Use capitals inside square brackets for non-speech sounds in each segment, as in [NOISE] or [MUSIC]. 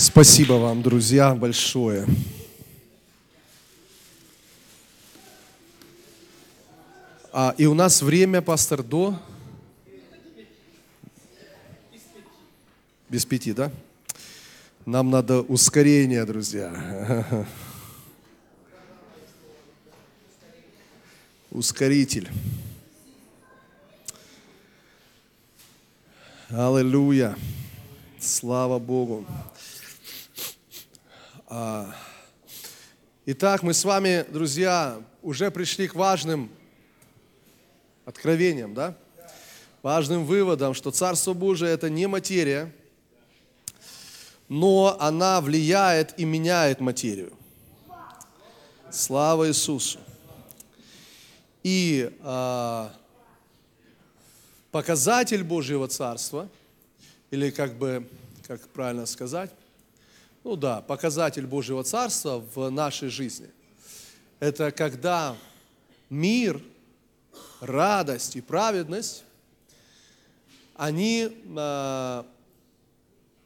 Спасибо вам, друзья, большое. А, и у нас время, пастор, до... Без пяти, да? Нам надо ускорение, друзья. Ускоритель. Аллилуйя. Слава Богу. А, итак, мы с вами, друзья, уже пришли к важным откровениям, да? Важным выводом, что Царство Божие – это не материя, но она влияет и меняет материю. Слава Иисусу. И а, показатель Божьего Царства, или как бы, как правильно сказать, ну да, показатель Божьего Царства в нашей жизни. Это когда мир, радость и праведность, они а,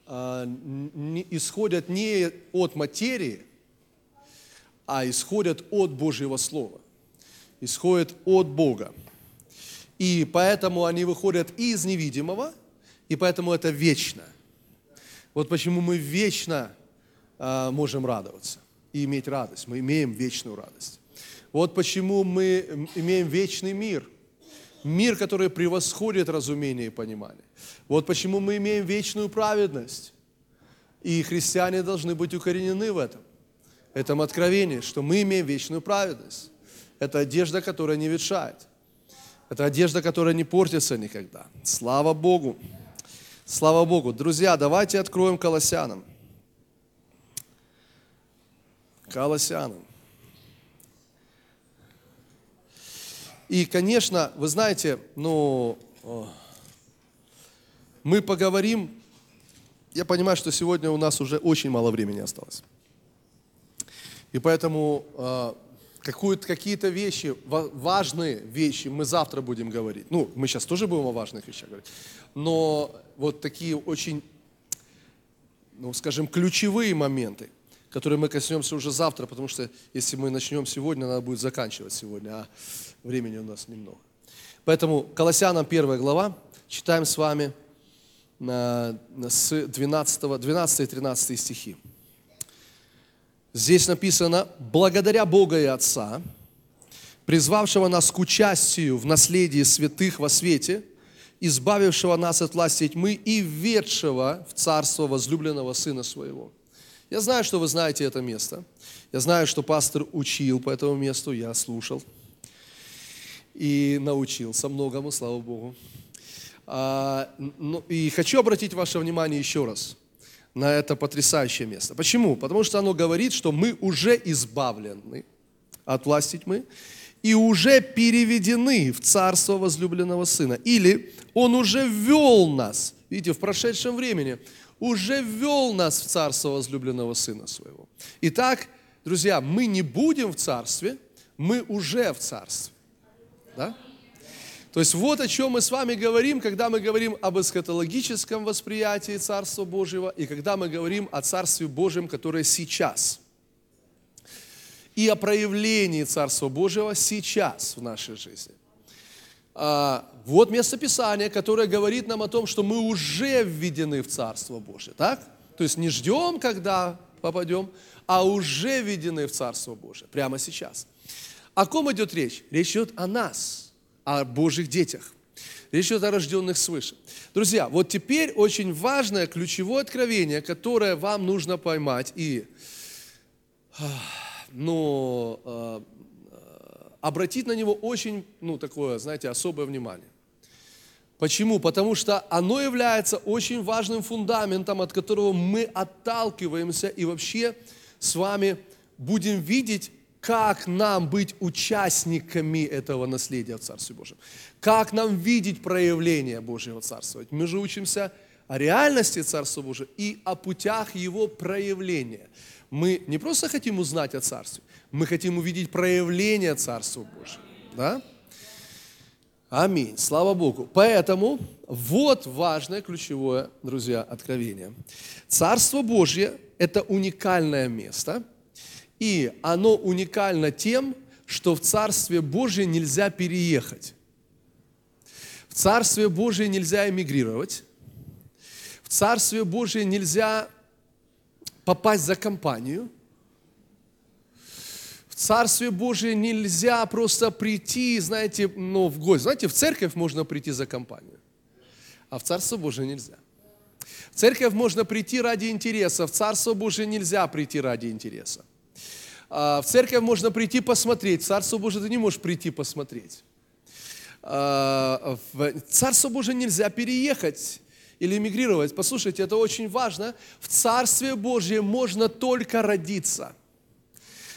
а, не, исходят не от материи, а исходят от Божьего Слова, исходят от Бога. И поэтому они выходят из невидимого, и поэтому это вечно. Вот почему мы вечно можем радоваться и иметь радость. Мы имеем вечную радость. Вот почему мы имеем вечный мир. Мир, который превосходит разумение и понимание. Вот почему мы имеем вечную праведность. И христиане должны быть укоренены в этом. этом откровении, что мы имеем вечную праведность. Это одежда, которая не ветшает. Это одежда, которая не портится никогда. Слава Богу. Слава Богу. Друзья, давайте откроем Колоссянам. Колоссянам. И, конечно, вы знаете, ну, мы поговорим, я понимаю, что сегодня у нас уже очень мало времени осталось. И поэтому а, какие-то вещи, важные вещи мы завтра будем говорить. Ну, мы сейчас тоже будем о важных вещах говорить. Но вот такие очень, ну, скажем, ключевые моменты – которые мы коснемся уже завтра, потому что если мы начнем сегодня, надо будет заканчивать сегодня, а времени у нас немного. Поэтому Колоссянам 1 глава, читаем с вами с 12, 12 и 13 стихи. Здесь написано, благодаря Бога и Отца, призвавшего нас к участию в наследии святых во свете, избавившего нас от власти тьмы и введшего в царство возлюбленного Сына Своего – я знаю, что вы знаете это место. Я знаю, что пастор учил по этому месту, я слушал и научился многому, слава Богу. А, ну, и хочу обратить ваше внимание еще раз на это потрясающее место. Почему? Потому что оно говорит, что мы уже избавлены от власти тьмы и уже переведены в царство возлюбленного Сына. Или Он уже ввел нас, видите, в прошедшем времени – уже ввел нас в царство возлюбленного Сына Своего. Итак, друзья, мы не будем в царстве, мы уже в царстве. Да? То есть вот о чем мы с вами говорим, когда мы говорим об эсхатологическом восприятии Царства Божьего и когда мы говорим о Царстве Божьем, которое сейчас. И о проявлении Царства Божьего сейчас в нашей жизни. А, вот место Писания, которое говорит нам о том, что мы уже введены в Царство Божие. Так? То есть не ждем, когда попадем, а уже введены в Царство Божие. Прямо сейчас. О ком идет речь? Речь идет о нас, о Божьих детях. Речь идет о рожденных свыше. Друзья, вот теперь очень важное, ключевое откровение, которое вам нужно поймать и [SIGHS] ну, а, обратить на него очень, ну, такое, знаете, особое внимание. Почему? Потому что оно является очень важным фундаментом, от которого мы отталкиваемся и вообще с вами будем видеть, как нам быть участниками этого наследия в Царстве Божьем. Как нам видеть проявление Божьего Царства. Мы же учимся о реальности Царства Божьего и о путях его проявления. Мы не просто хотим узнать о Царстве, мы хотим увидеть проявление Царства Божьего. Да? Аминь. Слава Богу. Поэтому вот важное ключевое, друзья, откровение. Царство Божье – это уникальное место, и оно уникально тем, что в Царстве Божье нельзя переехать. В Царстве Божье нельзя эмигрировать. В Царстве Божье нельзя попасть за компанию – в Царстве Божие нельзя просто прийти, знаете, ну, в гости. Знаете, в церковь можно прийти за компанию, а в Царство Божие нельзя. В церковь можно прийти ради интереса, в Царство Божие нельзя прийти ради интереса. А, в церковь можно прийти посмотреть, в Царство Божие ты не можешь прийти посмотреть. А, в Царство Божие нельзя переехать или эмигрировать. Послушайте, это очень важно. В Царстве Божьем можно только родиться –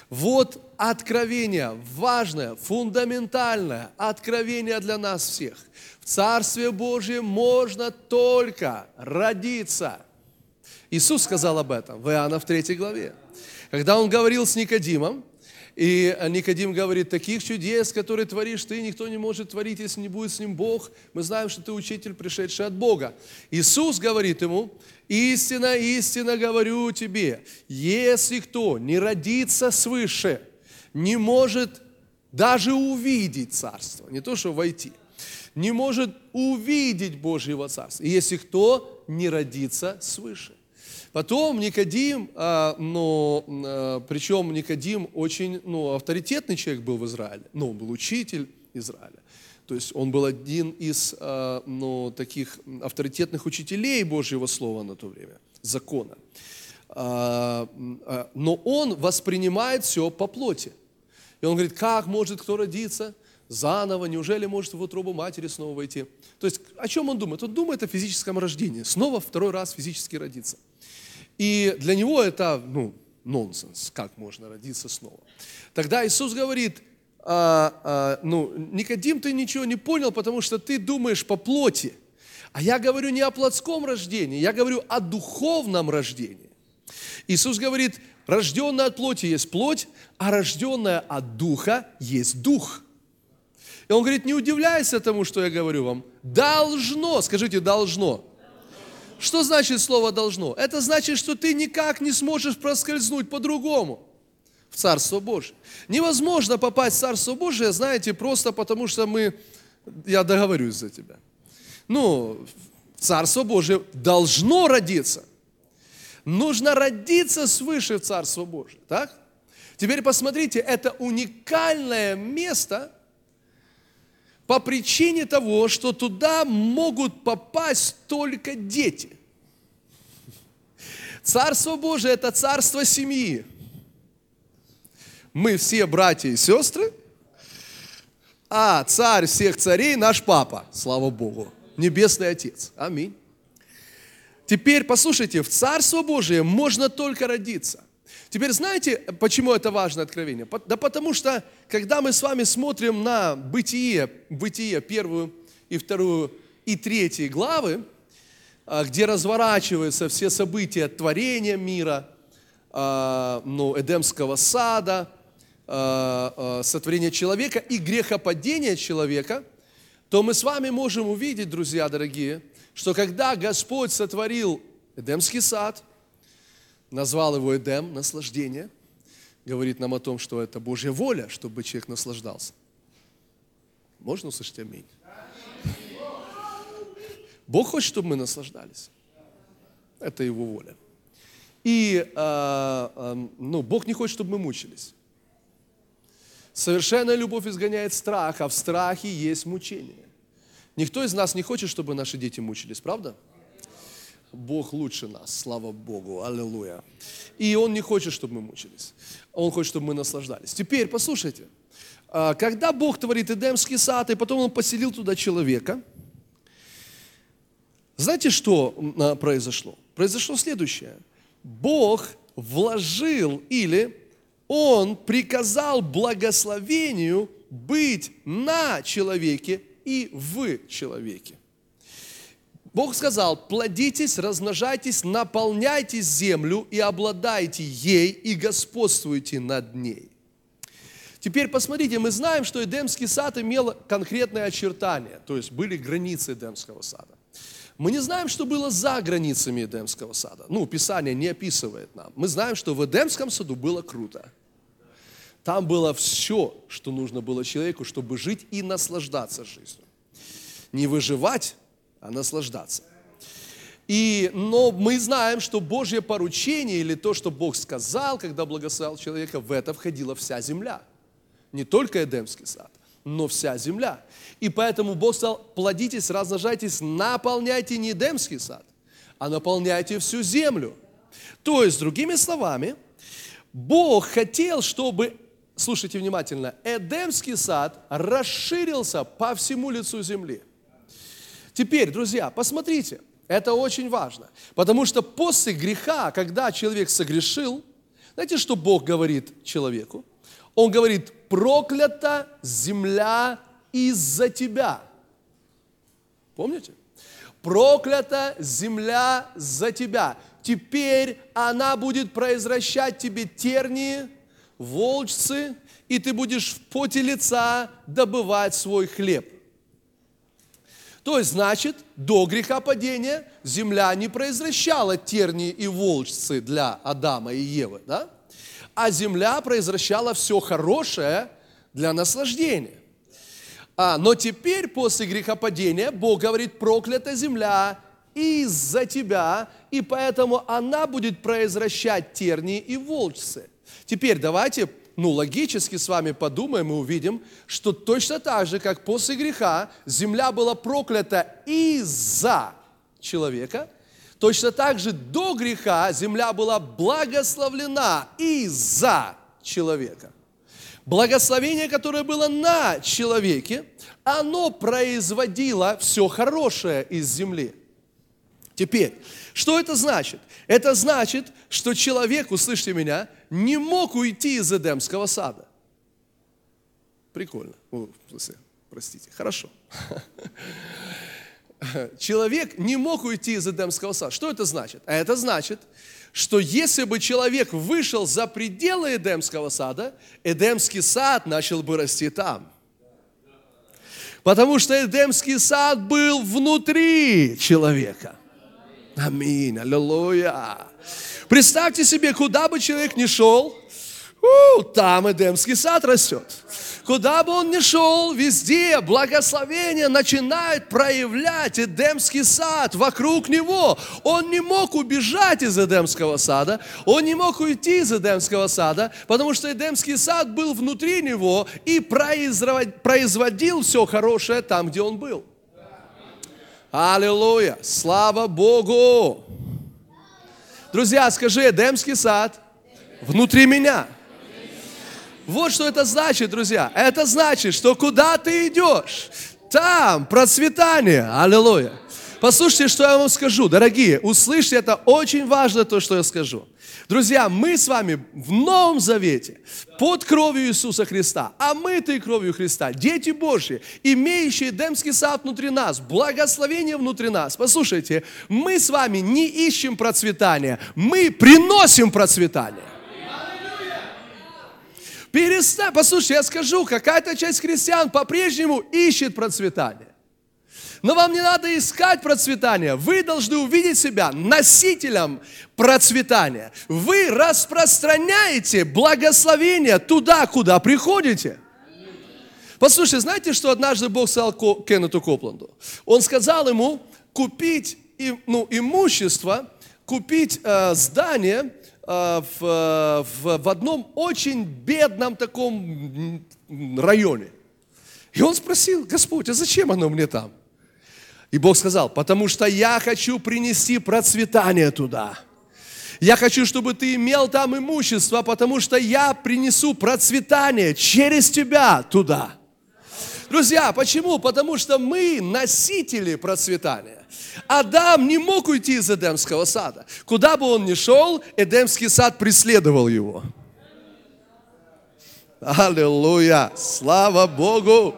вот откровение, важное, фундаментальное откровение для нас всех. В Царстве Божьем можно только родиться. Иисус сказал об этом в Иоанна в 3 главе. Когда Он говорил с Никодимом, и Никодим говорит, таких чудес, которые творишь ты, никто не может творить, если не будет с ним Бог. Мы знаем, что ты учитель, пришедший от Бога. Иисус говорит ему, истина, истина говорю тебе, если кто не родится свыше, не может даже увидеть Царство, не то что войти, не может увидеть Божьего Царства, если кто не родится свыше. Потом Никодим, а, но, а, причем Никодим очень ну, авторитетный человек был в Израиле, ну, он был учитель Израиля. То есть он был один из а, ну, таких авторитетных учителей Божьего Слова на то время, закона. Но он воспринимает все по плоти. И он говорит, как может кто родиться заново, неужели может в утробу матери снова войти? То есть о чем он думает? Он думает о физическом рождении, снова второй раз физически родиться. И для него это, ну, нонсенс, как можно родиться снова. Тогда Иисус говорит, а, а, ну, Никодим, ты ничего не понял, потому что ты думаешь по плоти. А я говорю не о плотском рождении, я говорю о духовном рождении. Иисус говорит, рожденная от плоти есть плоть, а рожденная от духа есть дух. И он говорит, не удивляйся тому, что я говорю вам. Должно, скажите, должно. Что значит слово «должно»? Это значит, что ты никак не сможешь проскользнуть по-другому в Царство Божие. Невозможно попасть в Царство Божие, знаете, просто потому что мы, я договорюсь за тебя. Ну, Царство Божие должно родиться. Нужно родиться свыше в Царство Божие, так? Теперь посмотрите, это уникальное место – по причине того, что туда могут попасть только дети. Царство Божие – это царство семьи. Мы все братья и сестры, а царь всех царей – наш папа, слава Богу, Небесный Отец. Аминь. Теперь послушайте, в Царство Божие можно только родиться. Теперь знаете, почему это важное откровение? Да потому что, когда мы с вами смотрим на бытие, бытие первую и вторую и третью главы, а, где разворачиваются все события творения мира, а, ну, Эдемского сада, а, сотворения человека и грехопадения человека, то мы с вами можем увидеть, друзья дорогие, что когда Господь сотворил Эдемский сад – назвал его Эдем, наслаждение, говорит нам о том, что это Божья воля, чтобы человек наслаждался. Можно услышать аминь? Бог хочет, чтобы мы наслаждались. Это Его воля. И э, э, ну, Бог не хочет, чтобы мы мучились. Совершенная любовь изгоняет страх, а в страхе есть мучение. Никто из нас не хочет, чтобы наши дети мучились, правда? Бог лучше нас, слава Богу, аллилуйя. И Он не хочет, чтобы мы мучились. Он хочет, чтобы мы наслаждались. Теперь, послушайте, а, когда Бог творит Эдемский сад, и потом Он поселил туда человека, знаете, что а, произошло? Произошло следующее. Бог вложил или Он приказал благословению быть на человеке и в человеке. Бог сказал, плодитесь, размножайтесь, наполняйтесь землю и обладайте ей, и господствуйте над ней. Теперь посмотрите, мы знаем, что Эдемский сад имел конкретные очертания, то есть были границы Эдемского сада. Мы не знаем, что было за границами Эдемского сада. Ну, Писание не описывает нам. Мы знаем, что в Эдемском саду было круто. Там было все, что нужно было человеку, чтобы жить и наслаждаться жизнью. Не выживать, а наслаждаться. И, но мы знаем, что Божье поручение или то, что Бог сказал, когда благословил человека, в это входила вся земля. Не только Эдемский сад, но вся земля. И поэтому Бог сказал, плодитесь, размножайтесь, наполняйте не Эдемский сад, а наполняйте всю землю. То есть, другими словами, Бог хотел, чтобы, слушайте внимательно, Эдемский сад расширился по всему лицу земли. Теперь, друзья, посмотрите, это очень важно, потому что после греха, когда человек согрешил, знаете, что Бог говорит человеку? Он говорит, проклята земля из-за тебя. Помните? Проклята земля за тебя. Теперь она будет произвращать тебе тернии, волчцы, и ты будешь в поте лица добывать свой хлеб. То есть, значит, до грехопадения земля не произвращала тернии и волчцы для Адама и Евы, да? а земля произвращала все хорошее для наслаждения. А, но теперь, после грехопадения, Бог говорит, проклята земля из-за тебя, и поэтому она будет произвращать тернии и волчцы. Теперь давайте, ну, логически с вами подумаем и увидим, что точно так же, как после греха земля была проклята из-за человека, точно так же до греха земля была благословлена из-за человека. Благословение, которое было на человеке, оно производило все хорошее из земли. Теперь, что это значит? Это значит, что человек, услышьте меня, не мог уйти из Эдемского сада. Прикольно. О, простите. Хорошо. [LAUGHS] Человек не мог уйти из Эдемского сада. Что это значит? А это значит, что если бы человек вышел за пределы Эдемского сада, Эдемский сад начал бы расти там. Потому что Эдемский сад был внутри человека. Аминь, аллилуйя. Представьте себе, куда бы человек ни шел, там Эдемский сад растет. Куда бы он ни шел, везде благословение начинает проявлять Эдемский сад вокруг него. Он не мог убежать из Эдемского сада, он не мог уйти из Эдемского сада, потому что Эдемский сад был внутри него и производил все хорошее там, где он был. Аллилуйя! Слава Богу! Друзья, скажи, Эдемский сад внутри меня. Вот что это значит, друзья. Это значит, что куда ты идешь, там процветание. Аллилуйя. Послушайте, что я вам скажу, дорогие, услышьте, это очень важно то, что я скажу. Друзья, мы с вами в Новом Завете, под кровью Иисуса Христа, а мы-то кровью Христа, дети Божьи, имеющие Эдемский сад внутри нас, благословение внутри нас. Послушайте, мы с вами не ищем процветания, мы приносим процветание. Перестань, послушай, я скажу, какая-то часть христиан по-прежнему ищет процветание. Но вам не надо искать процветание. Вы должны увидеть себя носителем процветания. Вы распространяете благословение туда, куда приходите. Послушай, знаете, что однажды Бог сказал Кеннету Копланду? Он сказал ему купить ну, имущество, купить э, здание, Э, в, в, в одном очень бедном таком районе. И он спросил, Господь, а зачем оно мне там? И Бог сказал, потому что я хочу принести процветание туда. Я хочу, чтобы ты имел там имущество, потому что я принесу процветание через тебя туда. Друзья, почему? Потому что мы носители процветания. Адам не мог уйти из Эдемского сада. Куда бы он ни шел, Эдемский сад преследовал его. Аллилуйя! Слава Богу!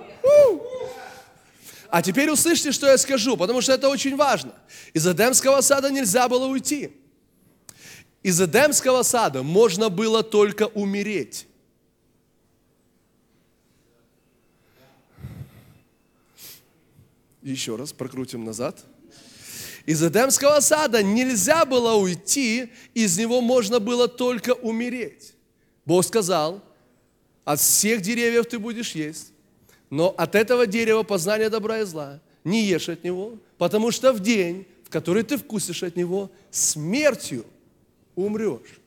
А теперь услышьте, что я скажу, потому что это очень важно. Из Эдемского сада нельзя было уйти. Из Эдемского сада можно было только умереть. Еще раз прокрутим назад. Из Эдемского сада нельзя было уйти, из него можно было только умереть. Бог сказал, от всех деревьев ты будешь есть, но от этого дерева познания добра и зла не ешь от него, потому что в день, в который ты вкусишь от него, смертью умрешь.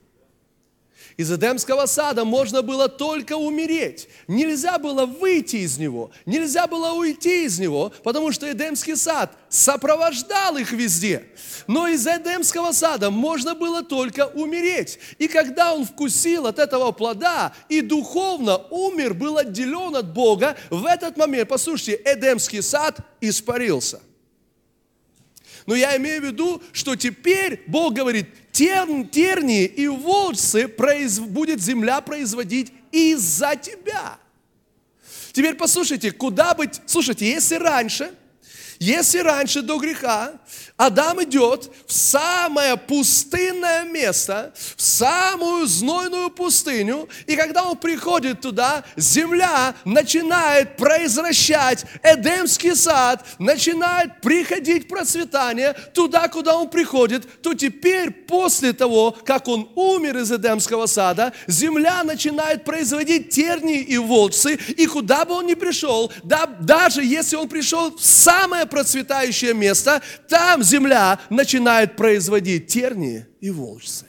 Из Эдемского сада можно было только умереть. Нельзя было выйти из него, нельзя было уйти из него, потому что Эдемский сад сопровождал их везде. Но из Эдемского сада можно было только умереть. И когда он вкусил от этого плода и духовно умер, был отделен от Бога, в этот момент, послушайте, Эдемский сад испарился. Но я имею в виду, что теперь Бог говорит, тер, тернии и волосы произ, будет земля производить из-за тебя. Теперь послушайте, куда быть... Слушайте, если раньше, если раньше до греха Адам идет в самое пустынное место, в самую знойную пустыню, и когда он приходит туда, земля начинает произвращать Эдемский сад, начинает приходить процветание туда, куда он приходит, то теперь, после того, как он умер из Эдемского сада, земля начинает производить тернии и волцы, и куда бы он ни пришел, да, даже если он пришел в самое процветающее место, там земля начинает производить тернии и волжцы.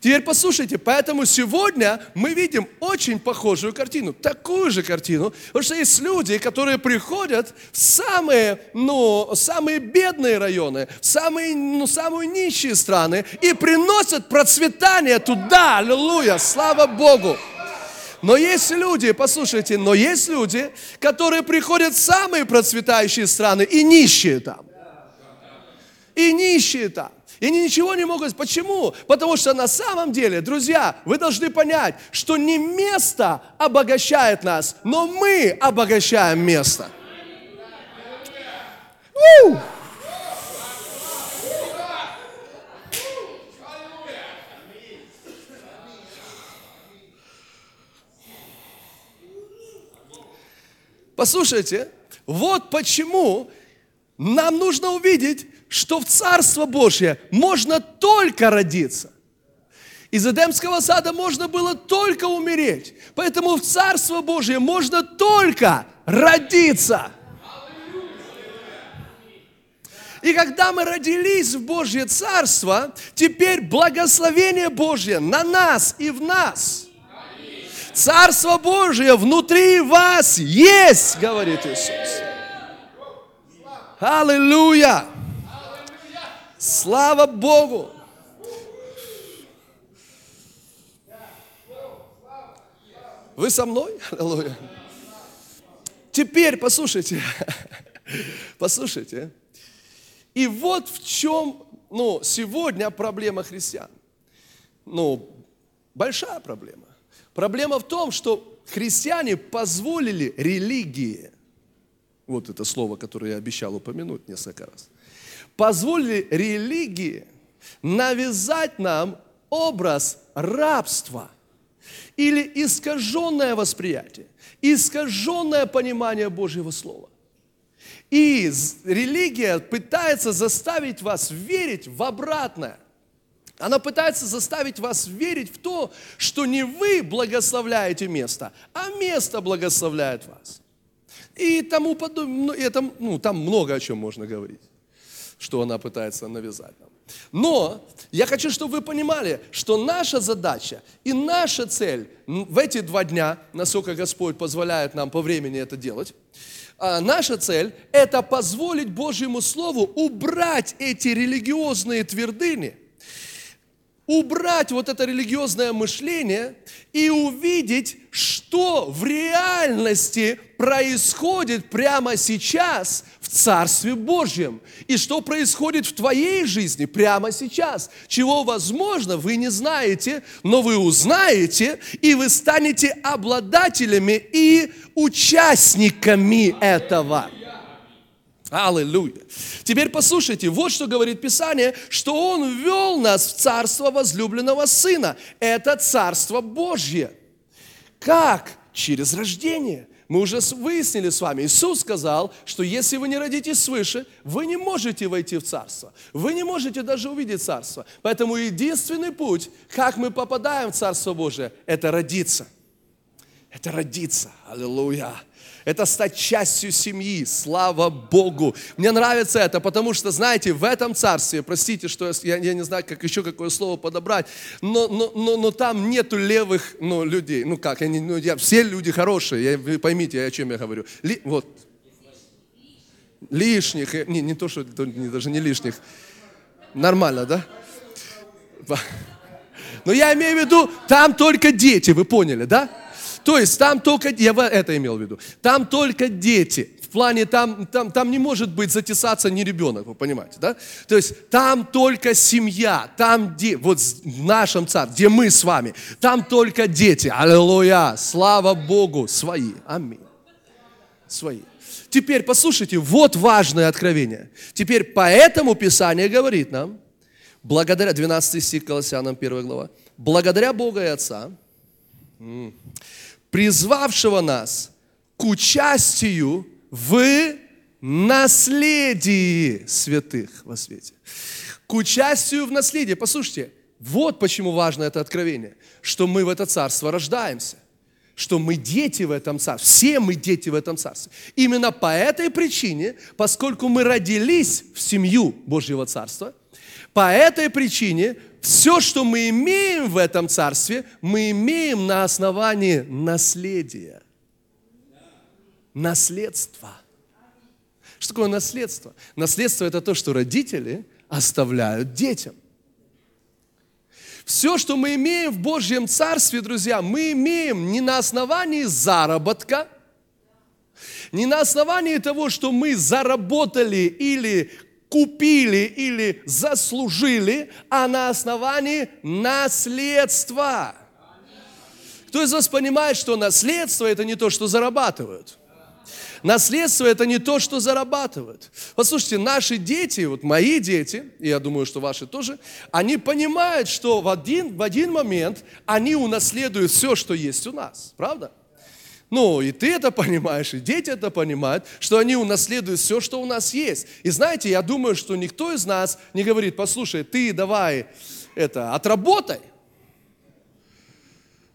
Теперь послушайте, поэтому сегодня мы видим очень похожую картину, такую же картину, потому что есть люди, которые приходят в самые, ну, самые бедные районы, в самые, ну, самые нищие страны и приносят процветание туда, аллилуйя, слава Богу. Но есть люди, послушайте, но есть люди, которые приходят в самые процветающие страны и нищие там и нищие там. И они ничего не могут. Почему? Потому что на самом деле, друзья, вы должны понять, что не место обогащает нас, но мы обогащаем место. У! Послушайте, вот почему нам нужно увидеть, что в Царство Божье можно только родиться. Из Эдемского сада можно было только умереть. Поэтому в Царство Божье можно только родиться. И когда мы родились в Божье Царство, теперь благословение Божье на нас и в нас. Царство Божье внутри вас есть, говорит Иисус. Аллилуйя! Слава Богу! Вы со мной? Аллилуйя. Теперь послушайте, [LAUGHS] послушайте. И вот в чем, ну, сегодня проблема христиан. Ну, большая проблема. Проблема в том, что христиане позволили религии, вот это слово, которое я обещал упомянуть несколько раз – позволили религии навязать нам образ рабства или искаженное восприятие, искаженное понимание Божьего Слова. И религия пытается заставить вас верить в обратное. Она пытается заставить вас верить в то, что не вы благословляете место, а место благословляет вас. И тому подобное, ну, это, ну, там много о чем можно говорить что она пытается навязать нам. Но я хочу, чтобы вы понимали, что наша задача и наша цель в эти два дня, насколько Господь позволяет нам по времени это делать, а, наша цель – это позволить Божьему Слову убрать эти религиозные твердыни, убрать вот это религиозное мышление и увидеть, что в реальности происходит прямо сейчас в Царстве Божьем. И что происходит в твоей жизни прямо сейчас. Чего, возможно, вы не знаете, но вы узнаете, и вы станете обладателями и участниками этого. Аллилуйя. Теперь послушайте, вот что говорит Писание, что Он ввел нас в царство возлюбленного Сына. Это царство Божье. Как? Через рождение. мы уже выяснили с вами, Иисус сказал, что если вы не родитесь свыше, вы не можете войти в Царство. Вы не можете даже увидеть Царство. Поэтому единственный путь, как мы попадаем в Царство Божие, это родиться. Это родиться. Аллилуйя это стать частью семьи. Слава Богу. Мне нравится это, потому что, знаете, в этом царстве, простите, что я, я не знаю, как еще какое слово подобрать, но, но, но, но там нету левых ну, людей. Ну как, они, ну, я, все люди хорошие, я, вы поймите, о чем я говорю. Ли, вот. Лишних, э, не, не то, что не, даже не лишних. Нормально, да? Но я имею в виду, там только дети, вы поняли, да? То есть там только, я это имел в виду, там только дети. В плане там, там, там не может быть затесаться ни ребенок, вы понимаете, да? То есть там только семья, там где, вот в нашем царстве, где мы с вами, там только дети. Аллилуйя, слава Богу, свои. Аминь. Свои. Теперь послушайте, вот важное откровение. Теперь поэтому Писание говорит нам, благодаря, 12 стих Колоссянам 1 глава, благодаря Бога и Отца, призвавшего нас к участию в наследии святых во свете. К участию в наследии. Послушайте, вот почему важно это откровение, что мы в это царство рождаемся, что мы дети в этом царстве, все мы дети в этом царстве. Именно по этой причине, поскольку мы родились в семью Божьего царства, по этой причине все, что мы имеем в этом царстве, мы имеем на основании наследия. Наследство. Что такое наследство? Наследство это то, что родители оставляют детям. Все, что мы имеем в Божьем Царстве, друзья, мы имеем не на основании заработка, не на основании того, что мы заработали или купили или заслужили, а на основании наследства. Кто из вас понимает, что наследство это не то, что зарабатывают? Наследство это не то, что зарабатывают. Послушайте, наши дети, вот мои дети, и я думаю, что ваши тоже, они понимают, что в один, в один момент они унаследуют все, что есть у нас. Правда? Ну, и ты это понимаешь, и дети это понимают, что они унаследуют все, что у нас есть. И знаете, я думаю, что никто из нас не говорит, послушай, ты давай это, отработай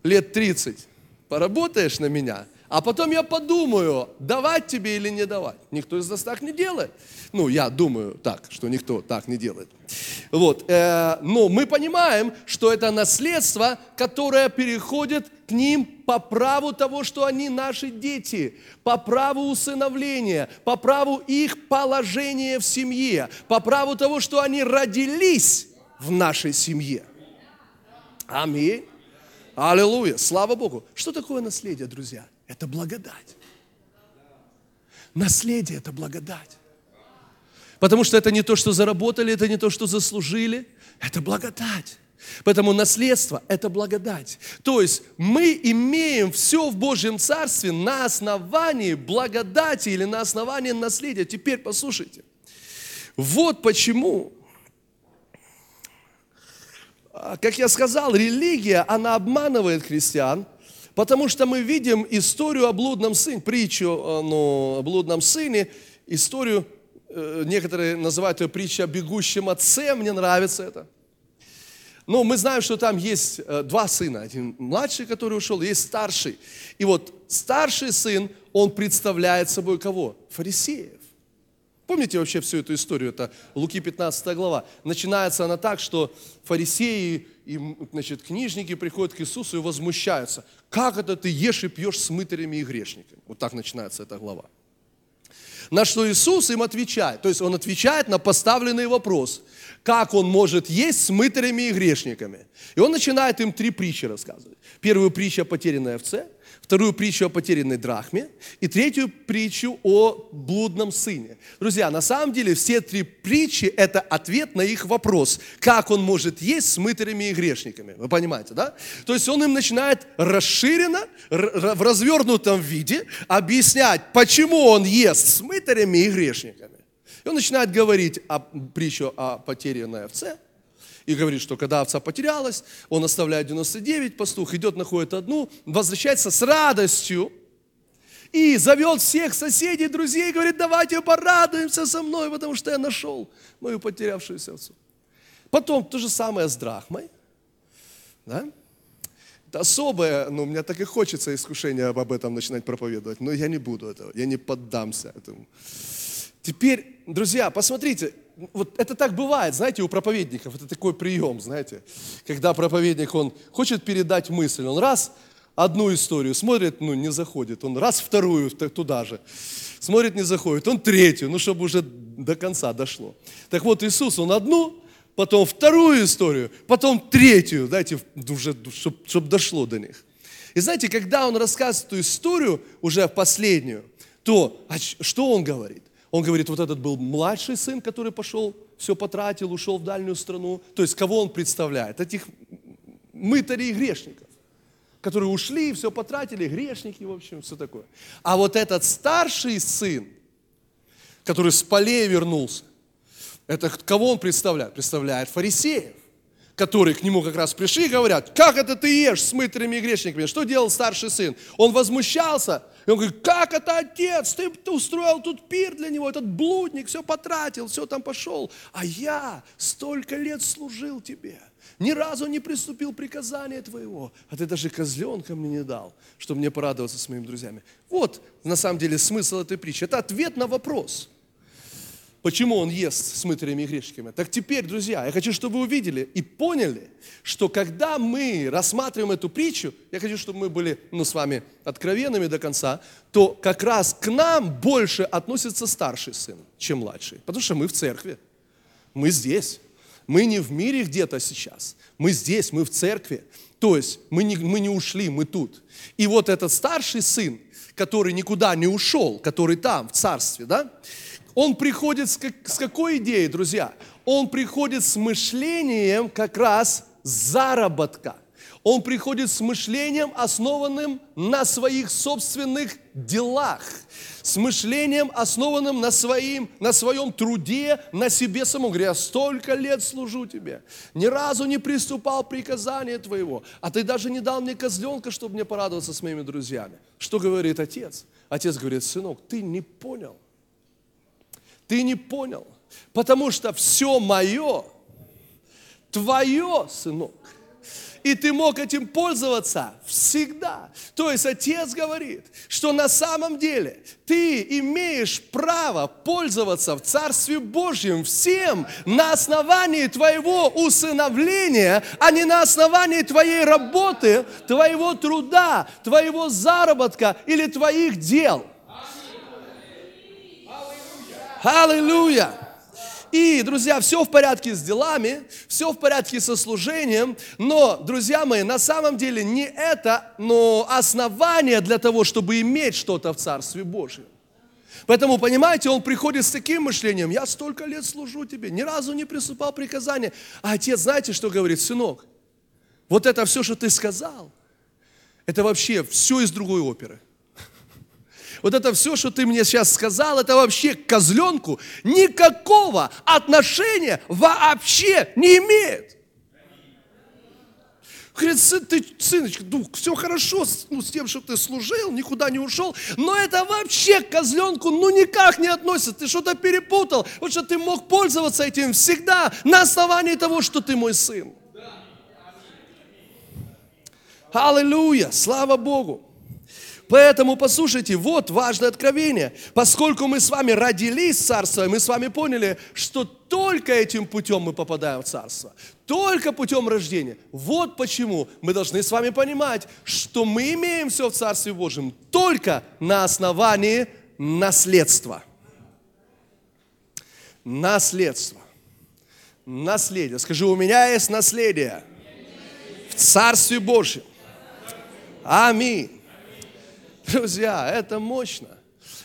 лет 30, поработаешь на меня, а потом я подумаю, давать тебе или не давать. Никто из нас так не делает. Ну, я думаю так, что никто так не делает. Вот. Э, но мы понимаем, что это наследство, которое переходит к ним по праву того, что они наши дети, по праву усыновления, по праву их положения в семье, по праву того, что они родились в нашей семье. Аминь. Аллилуйя. Слава Богу. Что такое наследие, друзья? Это благодать. Наследие – это благодать. Потому что это не то, что заработали, это не то, что заслужили, это благодать. Поэтому наследство – это благодать. То есть мы имеем все в Божьем Царстве на основании благодати или на основании наследия. Теперь послушайте. Вот почему, а, как я сказал, религия, она обманывает христиан, потому что мы видим историю о блудном сыне, притчу ну, о блудном сыне, историю, э, некоторые называют ее притчей о бегущем отце, мне нравится это. Но мы знаем, что там есть э, два сына. Один младший, который ушел, есть старший. И вот старший сын, он представляет собой кого? Фарисеев. Помните вообще всю эту историю? Это Луки 15 глава. Начинается она так, что фарисеи и значит, книжники приходят к Иисусу и возмущаются. Как это ты ешь и пьешь с мытарями и грешниками? Вот так начинается эта глава. На что Иисус им отвечает. То есть Он отвечает на поставленный вопрос – как он может есть с мытарями и грешниками. И он начинает им три притчи рассказывать. Первую притчу о потерянной овце, вторую притчу о потерянной драхме и третью притчу о блудном сыне. Друзья, на самом деле все три притчи – это ответ на их вопрос, как он может есть с мытарями и грешниками. Вы понимаете, да? То есть он им начинает расширенно, в развернутом виде объяснять, почему он ест с мытарями и грешниками. И он начинает говорить о притчу о потерянной овце. И говорит, что когда овца потерялась, он оставляет 99, пастух идет, находит одну, возвращается с радостью и зовет всех соседей, друзей, говорит, давайте порадуемся со мной, потому что я нашел мою потерявшуюся овцу. Потом то же самое с драхмой. Да? Это особое, ну, у меня так и хочется искушение об этом начинать проповедовать, но я не буду этого, я не поддамся этому. Теперь, друзья, посмотрите, вот это так бывает, знаете, у проповедников, это такой прием, знаете, когда проповедник, он хочет передать мысль, он раз одну историю смотрит, ну, не заходит, он раз вторую туда же, смотрит, не заходит, он третью, ну, чтобы уже до конца дошло. Так вот, Иисус, он одну, потом вторую историю, потом третью, знаете, уже, чтобы, чтобы дошло до них. И знаете, когда он рассказывает эту историю, уже последнюю, то что он говорит? Он говорит, вот этот был младший сын, который пошел, все потратил, ушел в дальнюю страну. То есть, кого он представляет? Этих мытарей и грешников, которые ушли, все потратили, грешники, в общем, все такое. А вот этот старший сын, который с полей вернулся, это кого он представляет? Представляет фарисеев, которые к нему как раз пришли и говорят, как это ты ешь с мытарями и грешниками? Что делал старший сын? Он возмущался, и он говорит, как это отец? Ты, ты устроил тут пир для него, этот блудник все потратил, все там пошел. А я столько лет служил тебе, ни разу не приступил приказания твоего, а ты даже козленка мне не дал, чтобы мне порадоваться с моими друзьями. Вот на самом деле смысл этой притчи. Это ответ на вопрос – почему он ест с мытарями и грешниками. Так теперь, друзья, я хочу, чтобы вы увидели и поняли, что когда мы рассматриваем эту притчу, я хочу, чтобы мы были ну, с вами откровенными до конца, то как раз к нам больше относится старший сын, чем младший. Потому что мы в церкви, мы здесь. Мы не в мире где-то сейчас, мы здесь, мы в церкви. То есть мы не, мы не ушли, мы тут. И вот этот старший сын, который никуда не ушел, который там, в царстве, да, он приходит с, как, с какой идеей, друзья? Он приходит с мышлением как раз заработка. Он приходит с мышлением, основанным на своих собственных делах, с мышлением, основанным на, своим, на своем труде, на себе самом. Говоря, я столько лет служу тебе, ни разу не приступал приказания твоего, а ты даже не дал мне козленка, чтобы мне порадоваться с моими друзьями. Что говорит отец? Отец говорит, сынок, ты не понял. Ты не понял, потому что все мое, твое, сынок. И ты мог этим пользоваться всегда. То есть отец говорит, что на самом деле ты имеешь право пользоваться в Царстве Божьем всем на основании твоего усыновления, а не на основании твоей работы, твоего труда, твоего заработка или твоих дел. Аллилуйя! И, друзья, все в порядке с делами, все в порядке со служением, но, друзья мои, на самом деле не это, но основание для того, чтобы иметь что-то в Царстве Божьем. Поэтому, понимаете, он приходит с таким мышлением, я столько лет служу тебе, ни разу не приступал приказания. А отец, знаете, что говорит, сынок, вот это все, что ты сказал, это вообще все из другой оперы вот это все, что ты мне сейчас сказал, это вообще к козленку никакого отношения вообще не имеет. Говорит, сын, ты, сыночка, ну, все хорошо с, ну, с тем, что ты служил, никуда не ушел, но это вообще к козленку ну никак не относится. Ты что-то перепутал, вот что ты мог пользоваться этим всегда на основании того, что ты мой сын. Аллилуйя, слава Богу. Поэтому послушайте, вот важное откровение. Поскольку мы с вами родились в Царство, мы с вами поняли, что только этим путем мы попадаем в Царство. Только путем рождения. Вот почему мы должны с вами понимать, что мы имеем все в Царстве Божьем только на основании наследства. Наследство. Наследие. Скажи, у меня есть наследие в Царстве Божьем. Аминь. Друзья, это мощно.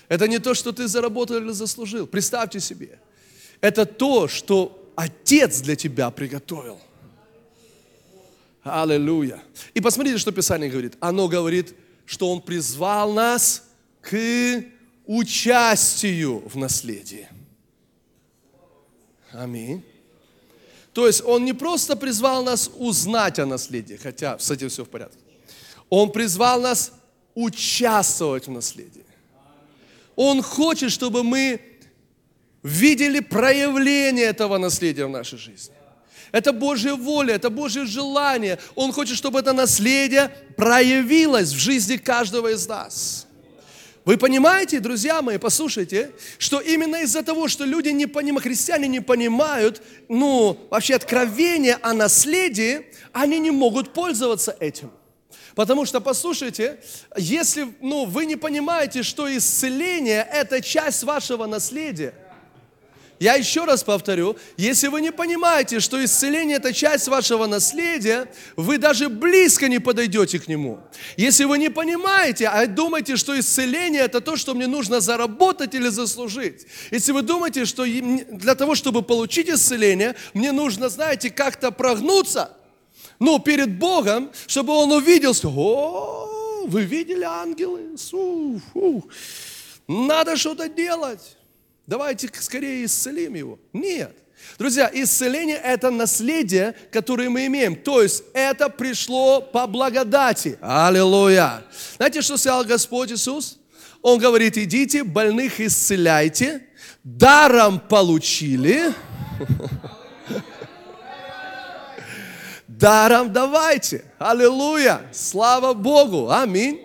Это не то, что ты заработал или заслужил. Представьте себе. Это то, что Отец для тебя приготовил. Аллилуйя. И посмотрите, что Писание говорит. Оно говорит, что Он призвал нас к участию в наследии. Аминь. То есть Он не просто призвал нас узнать о наследии, хотя с этим все в порядке. Он призвал нас участвовать в наследии. Он хочет, чтобы мы видели проявление этого наследия в нашей жизни. Это Божья воля, это Божье желание. Он хочет, чтобы это наследие проявилось в жизни каждого из нас. Вы понимаете, друзья мои, послушайте, что именно из-за того, что люди не понимают, христиане не понимают, ну, вообще откровение о наследии, они не могут пользоваться этим. Потому что, послушайте, если ну, вы не понимаете, что исцеление – это часть вашего наследия – я еще раз повторю, если вы не понимаете, что исцеление – это часть вашего наследия, вы даже близко не подойдете к нему. Если вы не понимаете, а думаете, что исцеление – это то, что мне нужно заработать или заслужить. Если вы думаете, что для того, чтобы получить исцеление, мне нужно, знаете, как-то прогнуться, ну, перед Богом, чтобы Он увидел, что, о, вы видели ангелы? Фу, фу. Надо что-то делать давайте скорее исцелим его. Нет. Друзья, исцеление – это наследие, которое мы имеем. То есть это пришло по благодати. Аллилуйя. Знаете, что сказал Господь Иисус? Он говорит, идите, больных исцеляйте, даром получили, даром давайте. Аллилуйя. Слава Богу. Аминь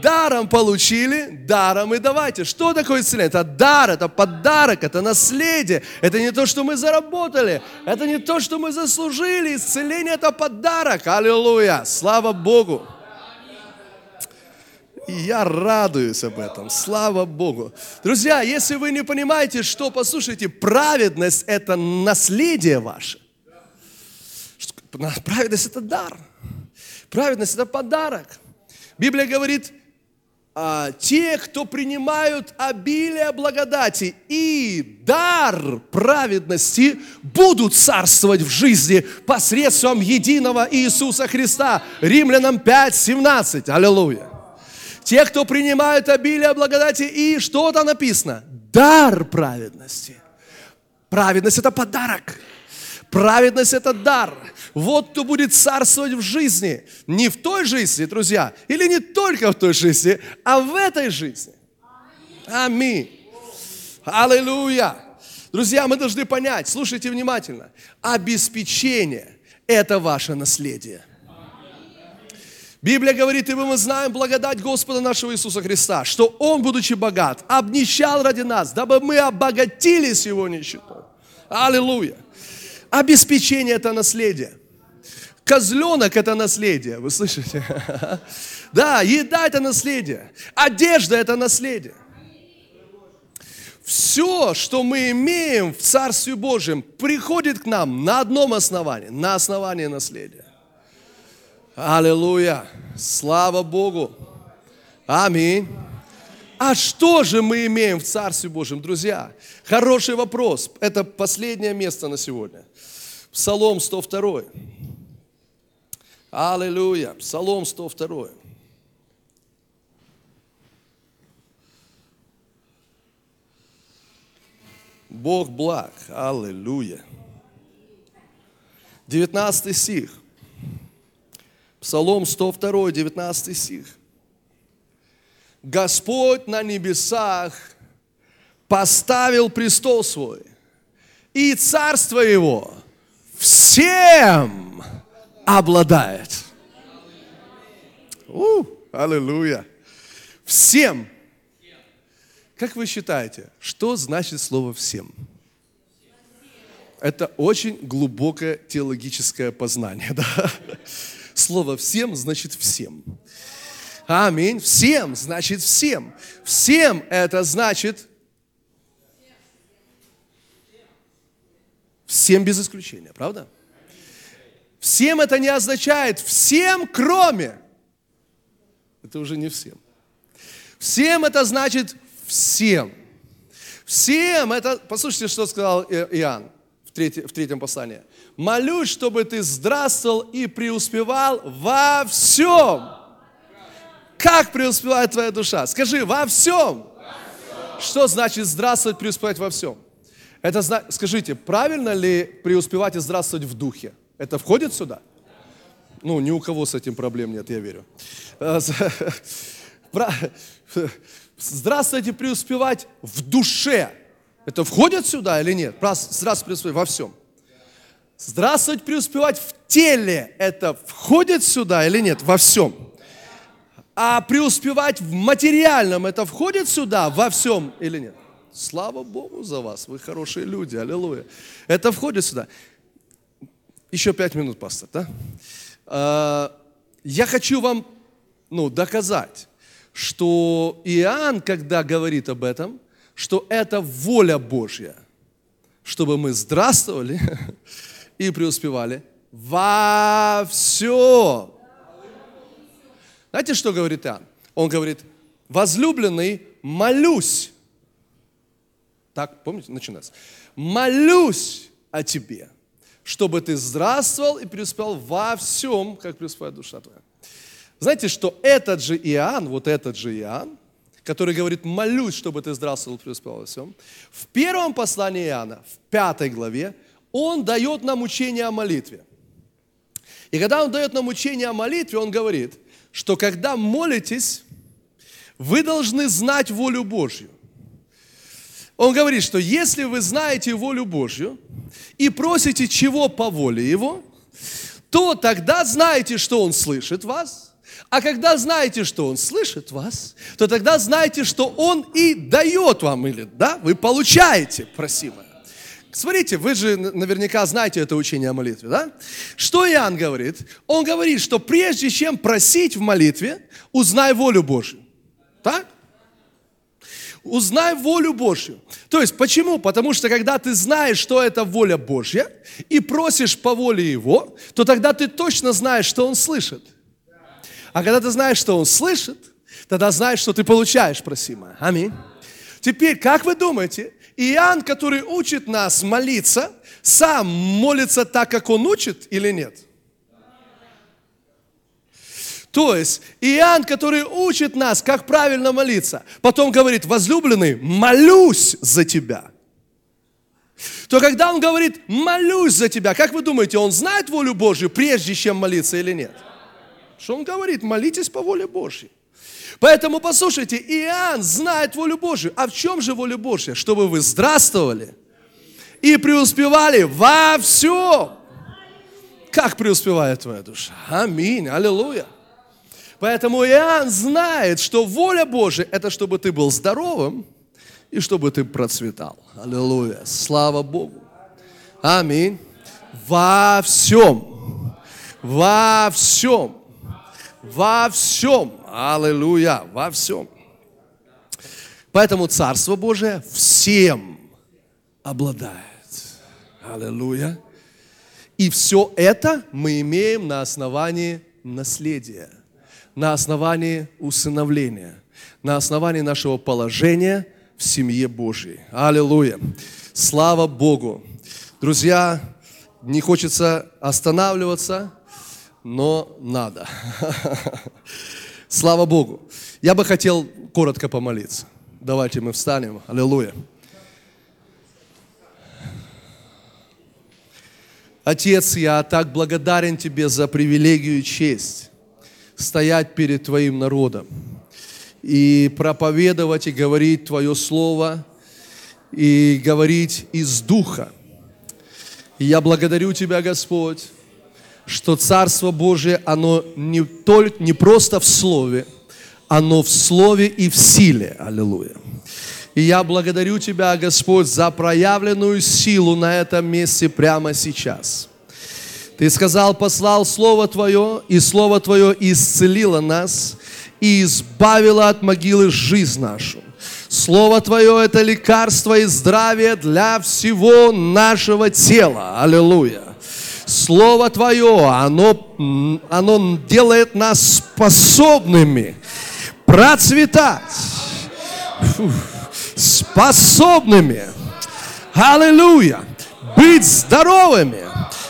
даром получили, даром и давайте. Что такое исцеление? Это дар, это подарок, это наследие. Это не то, что мы заработали, это не то, что мы заслужили. Исцеление – это подарок. Аллилуйя! Слава Богу! И я радуюсь об этом. Слава Богу. Друзья, если вы не понимаете, что, послушайте, праведность – это наследие ваше. [LAUGHS] Праведность – это дар. Праведность – это подарок. Библия говорит, а, те, кто принимают обилие благодати и дар праведности, будут царствовать в жизни посредством единого Иисуса Христа. Римлянам 5, 17. Аллилуйя. Те, кто принимают обилие благодати и что там написано? Дар праведности. Праведность – это подарок. Праведность – это дар. Вот кто будет царствовать в жизни. Не в той жизни, друзья, или не только в той жизни, а в этой жизни. Аминь. Аллилуйя. Друзья, мы должны понять, слушайте внимательно, обеспечение – это ваше наследие. Библия говорит, и мы знаем благодать Господа нашего Иисуса Христа, что Он, будучи богат, обнищал ради нас, дабы мы обогатились Его нищетой. Аллилуйя. Обеспечение – это наследие. Козленок – это наследие, вы слышите? [LAUGHS] Да, еда – это наследие. Одежда – это наследие. Все, что мы имеем в Царстве Божьем, приходит к нам на одном основании, на основании наследия. Аллилуйя! Слава Богу! Аминь! А что же мы имеем в Царстве Божьем, друзья? Хороший вопрос. Это последнее место на сегодня. Псалом 102. Аллилуйя. Псалом 102. Бог благ. Аллилуйя. 19 стих. Псалом 102, 19 стих. Господь на небесах поставил престол свой, и царство его всем обладает. У, аллилуйя. Всем. Как вы считаете, что значит слово «всем»? Это очень глубокое теологическое познание. [LAUGHS] Да? Слово «всем» значит «всем». Аминь. Всем значит всем. Всем это значит всем без исключения, правда? Всем это не означает всем, кроме. Это уже не всем. Всем это значит всем. Всем это, послушайте, что сказал Иоанн в, третьем, в третьем послании. Молюсь, чтобы ты здравствовал и преуспевал во всем как преуспевает твоя душа? Скажи, во всем. во всем. Что значит здравствовать, преуспевать во всем? Это, скажите, правильно ли преуспевать и здравствовать в духе? Это входит сюда? Ну, ни у кого с этим проблем нет, я верю. [LAUGHS] Здравствуйте, преуспевать в душе. Это входит сюда или нет? Здравствуйте, преуспевать во всем. Здравствовать, преуспевать в теле. Это входит сюда или нет? Во всем. А преуспевать в материальном, это входит сюда во всем или нет? Слава Богу за вас, вы хорошие люди, аллилуйя. Это входит сюда. Еще пять минут, пастор, да? А, я хочу вам ну, доказать, что Иоанн, когда говорит об этом, что это воля Божья, чтобы мы здравствовали [LAUGHS] и преуспевали во все. Знаете, что говорит Иоанн? Он говорит, возлюбленный, молюсь. Так, помните, начинается. Молюсь о тебе, чтобы ты здравствовал и преуспел во всем, как преуспевает душа твоя. Знаете, что этот же Иоанн, вот этот же Иоанн, который говорит, молюсь, чтобы ты здравствовал и преуспел во всем, в первом послании Иоанна, в пятой главе, он дает нам учение о молитве. И когда он дает нам учение о молитве, он говорит, что когда молитесь, вы должны знать волю Божью. Он говорит, что если вы знаете волю Божью и просите чего по воле Его, то тогда знаете, что Он слышит вас – а когда знаете, что Он слышит вас, то тогда знаете, что Он и дает вам, или да, вы получаете просимое. Смотрите, вы же наверняка знаете это учение о молитве, да? Что Иоанн говорит? Он говорит, что прежде чем просить в молитве, узнай волю Божью. Так? Узнай волю Божью. То есть, почему? Потому что когда ты знаешь, что это воля Божья, и просишь по воле Его, то тогда ты точно знаешь, что Он слышит. А когда ты знаешь, что Он слышит, тогда знаешь, что ты получаешь просимое. Аминь. Теперь, как вы думаете, Иоанн, который учит нас молиться, сам молится так, как он учит или нет? То есть Иоанн, который учит нас, как правильно молиться, потом говорит, возлюбленный, молюсь за тебя. То когда он говорит, молюсь за тебя, как вы думаете, он знает волю Божью, прежде чем молиться или нет? Что он говорит? Молитесь по воле Божьей. Поэтому послушайте, Иоанн знает волю Божью. А в чем же воля Божья? Чтобы вы здравствовали и преуспевали во всем. Как преуспевает твоя душа? Аминь, аллилуйя. Поэтому Иоанн знает, что воля Божья – это чтобы ты был здоровым и чтобы ты процветал. Аллилуйя. Слава Богу. Аминь. Во всем. Во всем. Во всем. Аллилуйя. Во всем. Поэтому Царство Божие всем обладает. Аллилуйя. И все это мы имеем на основании наследия, на основании усыновления, на основании нашего положения в семье Божьей. Аллилуйя. Слава Богу. Друзья, не хочется останавливаться, но надо. [LAUGHS] Слава Богу. Я бы хотел коротко помолиться. Давайте мы встанем. Аллилуйя. Отец, я так благодарен Тебе за привилегию и честь стоять перед Твоим народом и проповедовать и говорить Твое Слово, и говорить из Духа. И я благодарю Тебя, Господь, что Царство Божие, оно не, только, не просто в Слове, оно в Слове и в силе. Аллилуйя. И я благодарю Тебя, Господь, за проявленную силу на этом месте прямо сейчас. Ты сказал, послал Слово Твое, и Слово Твое исцелило нас и избавило от могилы жизнь нашу. Слово Твое – это лекарство и здравие для всего нашего тела. Аллилуйя. Слово Твое, оно, оно делает нас способными процветать. Фу, способными. Аллилуйя. Быть здоровыми.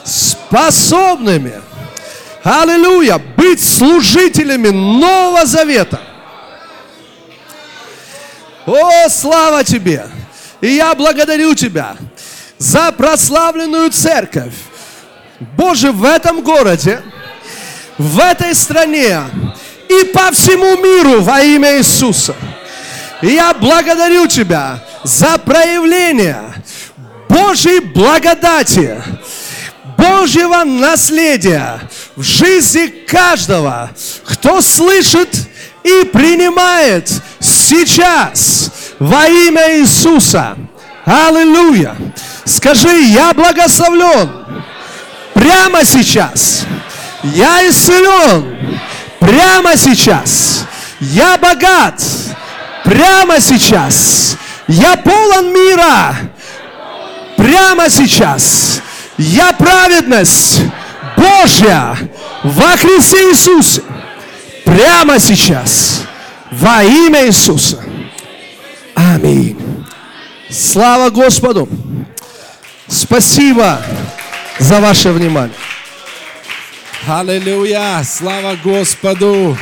Способными. Аллилуйя. Быть служителями Нового Завета. О, слава Тебе! И я благодарю Тебя за прославленную церковь, Боже, в этом городе, в этой стране и по всему миру во имя Иисуса. Я благодарю Тебя за проявление Божьей благодати, Божьего наследия в жизни каждого, кто слышит и принимает сейчас во имя Иисуса. Аллилуйя! Скажи, я благословлен прямо сейчас. Я исцелен прямо сейчас. Я богат прямо сейчас. Я полон мира прямо сейчас. Я праведность Божья во Христе Иисусе прямо сейчас во имя Иисуса. Аминь. Слава Господу. Спасибо за ваше внимание. Аллилуйя! Слава Господу!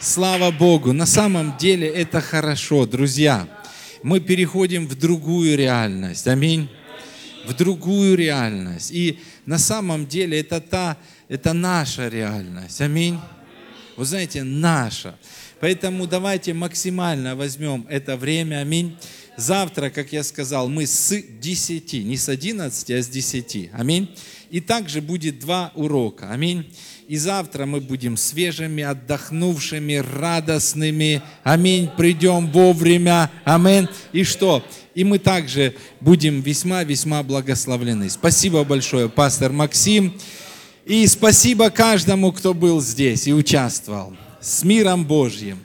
Слава Богу! На самом деле это хорошо, друзья. Мы переходим в другую реальность. Аминь. В другую реальность. И на самом деле это та, это наша реальность. Аминь. Вы знаете, наша. Поэтому давайте максимально возьмем это время. Аминь. Завтра, как я сказал, мы с 10, не с 11, а с 10. Аминь. И также будет два урока. Аминь. И завтра мы будем свежими, отдохнувшими, радостными. Аминь. Придем вовремя. Аминь. И что? И мы также будем весьма-весьма благословлены. Спасибо большое, пастор Максим. И спасибо каждому, кто был здесь и участвовал. С миром Божьим.